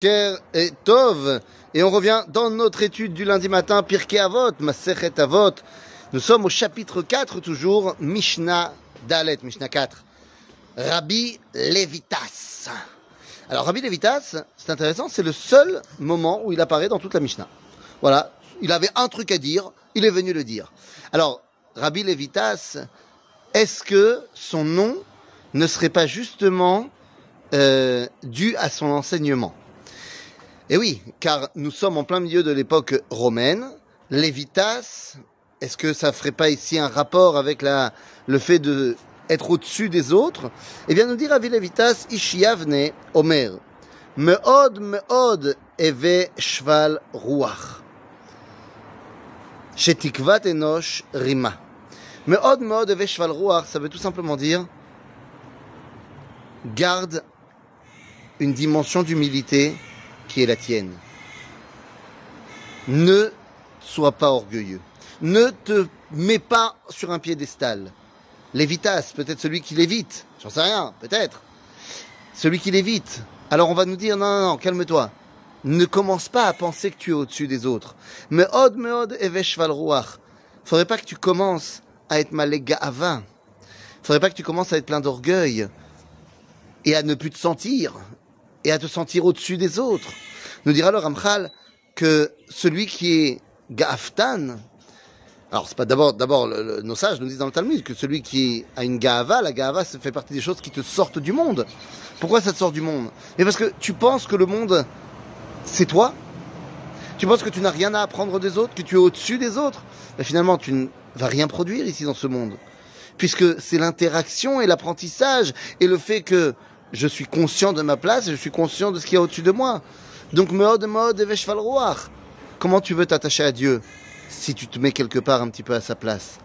Et Tov. Et on revient dans notre étude du lundi matin, Pirkei Avot, Masechet Avot. Nous sommes au chapitre 4 toujours, Mishnah Dalet, Mishnah 4. Rabbi Levitas. Alors Rabbi Levitas, c'est intéressant, c'est le seul moment où il apparaît dans toute la Mishnah. Voilà, il avait un truc à dire, il est venu le dire. Alors, Rabbi Levitas, est-ce que son nom ne serait pas justement euh, dû à son enseignement? Eh oui, car nous sommes en plein milieu de l'époque romaine. Lévitas, est-ce que ça ferait pas ici un rapport avec le fait de être au-dessus des autres? Eh bien, nous dit Rabbi Lévitas, Ishiavne Omer, Meod Meod Eve Shval Ruach, Shetikvat Enosh Rima. Meod Meod Eve Shval Ruach, ça veut tout simplement dire garde une dimension d'humilité qui est la tienne. Ne sois pas orgueilleux. Ne te mets pas sur un piédestal. Lévitas, peut-être celui qui l'évite. J'en sais rien, peut-être. Celui qui l'évite. Alors on va nous dire, non, non, non, calme-toi. Ne commence pas à penser que tu es au-dessus des autres. Meod, meod, eveshval ruach. Faudrait pas que tu commences à être maléga. Faudrait pas que tu commences à être plein d'orgueil et à ne plus te sentir et à te sentir au-dessus des autres. Nous dira le Ramchal que celui qui est Gaftan, alors c'est pas d'abord, d'abord nos sages nous disent dans le Talmud que celui qui a une Gaava, la Gaava ça fait partie des choses qui te sortent du monde. Pourquoi ça te sort du monde? Mais parce que tu penses que le monde c'est toi? Tu penses que tu n'as rien à apprendre des autres, que tu es au-dessus des autres? Mais finalement, tu ne vas rien produire ici dans ce monde. Puisque c'est l'interaction et l'apprentissage et le fait que je suis conscient de ma place, et je suis conscient de ce qu'il y a au-dessus de moi. Donc, meod, meod, veshval roach. Comment tu veux t'attacher à Dieu si tu te mets quelque part un petit peu à sa place?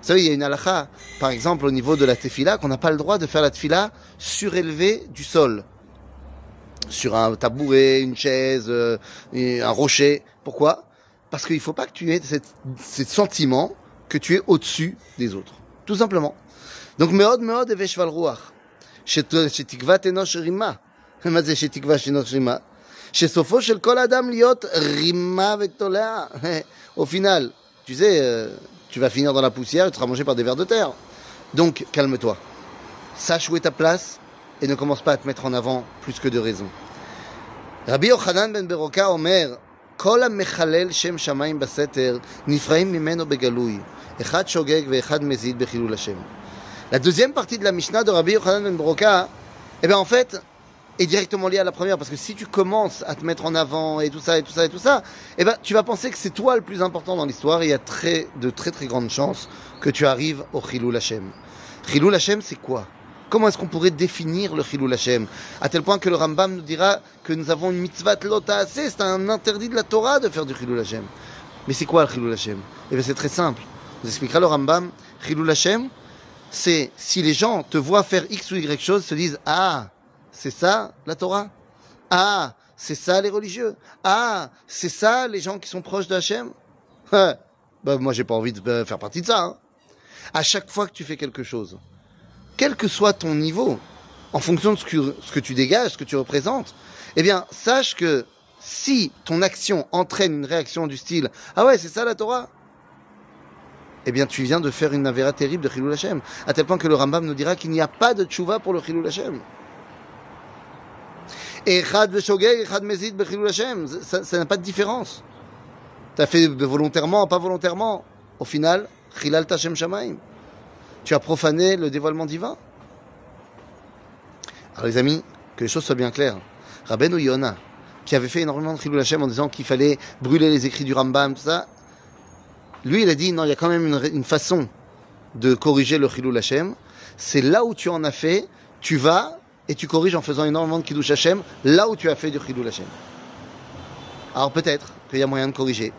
Vous savez, il y a une halakha, par exemple, au niveau de la tefila, qu'on n'a pas le droit de faire la tefila surélevée du sol. Sur un tabouret, une chaise, euh, un rocher. Pourquoi? Parce qu'il ne faut pas que tu aies ce sentiment que tu es au-dessus des autres. Tout simplement. Donc, meod, meod, veshval roach. שתקוות אנוש רימה. מה זה שתקווה אנוש רימה? שסופו של כל אדם להיות רימה ותולעה. Au final, tu sais, euh, tu vas finir dans la poussière et tu seras mangé par des vers de terre. Donc, calme-toi. Sache où est ta place et ne commence pas à te mettre en avant plus que de raison. רבי יוחנן בן ברוקה אומר, כל המחלל שם שמיים בסתר, נפרעים ממנו בגלוי. אחד שוגג ואחד מזיד בחילול השם. la deuxième partie de la Mishnah de Rabbi Yochanan ben Broka, eh bien en fait, est directement liée à la première, parce que si tu commences à te mettre en avant et tout ça et tout ça et tout ça, eh ben tu vas penser que c'est toi le plus important dans l'histoire et il y a de très très grandes chances que tu arrives au Chilul Hashem. Chilul Hashem, c'est quoi? Comment est-ce qu'on pourrait définir le Chilul Hashem? À tel point que le Rambam nous dira que nous avons une mitzvah lota c'est un interdit de la Torah de faire du Chilul Hashem. Mais c'est quoi le Chilul Hashem? Eh bien c'est très simple. Vous expliquera le Rambam. Chilul Hashem, c'est si les gens te voient faire X ou Y chose, se disent Ah, c'est ça la Torah? Ah, c'est ça les religieux? Ah, c'est ça les gens qui sont proches de Hachem? Ouais. bah, Moi, j'ai pas envie de euh, faire partie de ça. hein. À chaque fois que tu fais quelque chose, quel que soit ton niveau, en fonction de ce que, ce que tu dégages, ce que tu représentes, eh bien, sache que si ton action entraîne une réaction du style Ah ouais, c'est ça la Torah? Eh bien, tu viens de faire une avéra terrible de Chilul Hashem. À tel point que le Rambam nous dira qu'il n'y a pas de tchouva pour le Chilul Hashem. Echad v'shogeg, echad mezid b'chilul Hashem. Ça ça n'a pas de différence. Tu as fait volontairement, pas volontairement. Au final, Chilal Tashem Shamaim. Tu as profané le dévoilement divin. Alors les amis, que les choses soient bien claires. Rabbeinu Yona, qui avait fait énormément de Chilul Hashem en disant qu'il fallait brûler les écrits du Rambam, tout ça, lui, il a dit, non, il y a quand même une, façon de corriger le Chilul Hashem. C'est là où tu en as fait, tu vas et tu corriges en faisant énormément de Kiddush Hashem, là où tu as fait du Chilul Hashem. Alors peut-être qu'il y a moyen de corriger,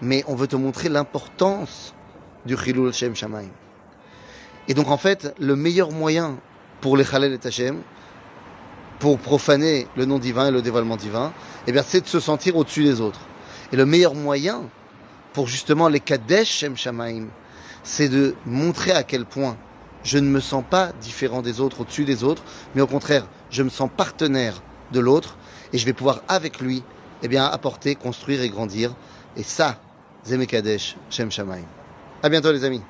mais on veut te montrer l'importance du Chilul Hashem Shamaim. Et donc en fait, le meilleur moyen pour les Chalel et Hashem, pour profaner le nom divin et le dévoilement divin, eh bien c'est de se sentir au-dessus des autres. Et le meilleur moyen pour justement les Kadesh Shem Shamaim, c'est de montrer à quel point je ne me sens pas différent des autres, au-dessus des autres, mais au contraire, je me sens partenaire de l'autre. et je vais pouvoir avec lui, eh bien, apporter, construire et grandir. Et ça, Zemekadesh, Shem Shamaim. À bientôt les amis.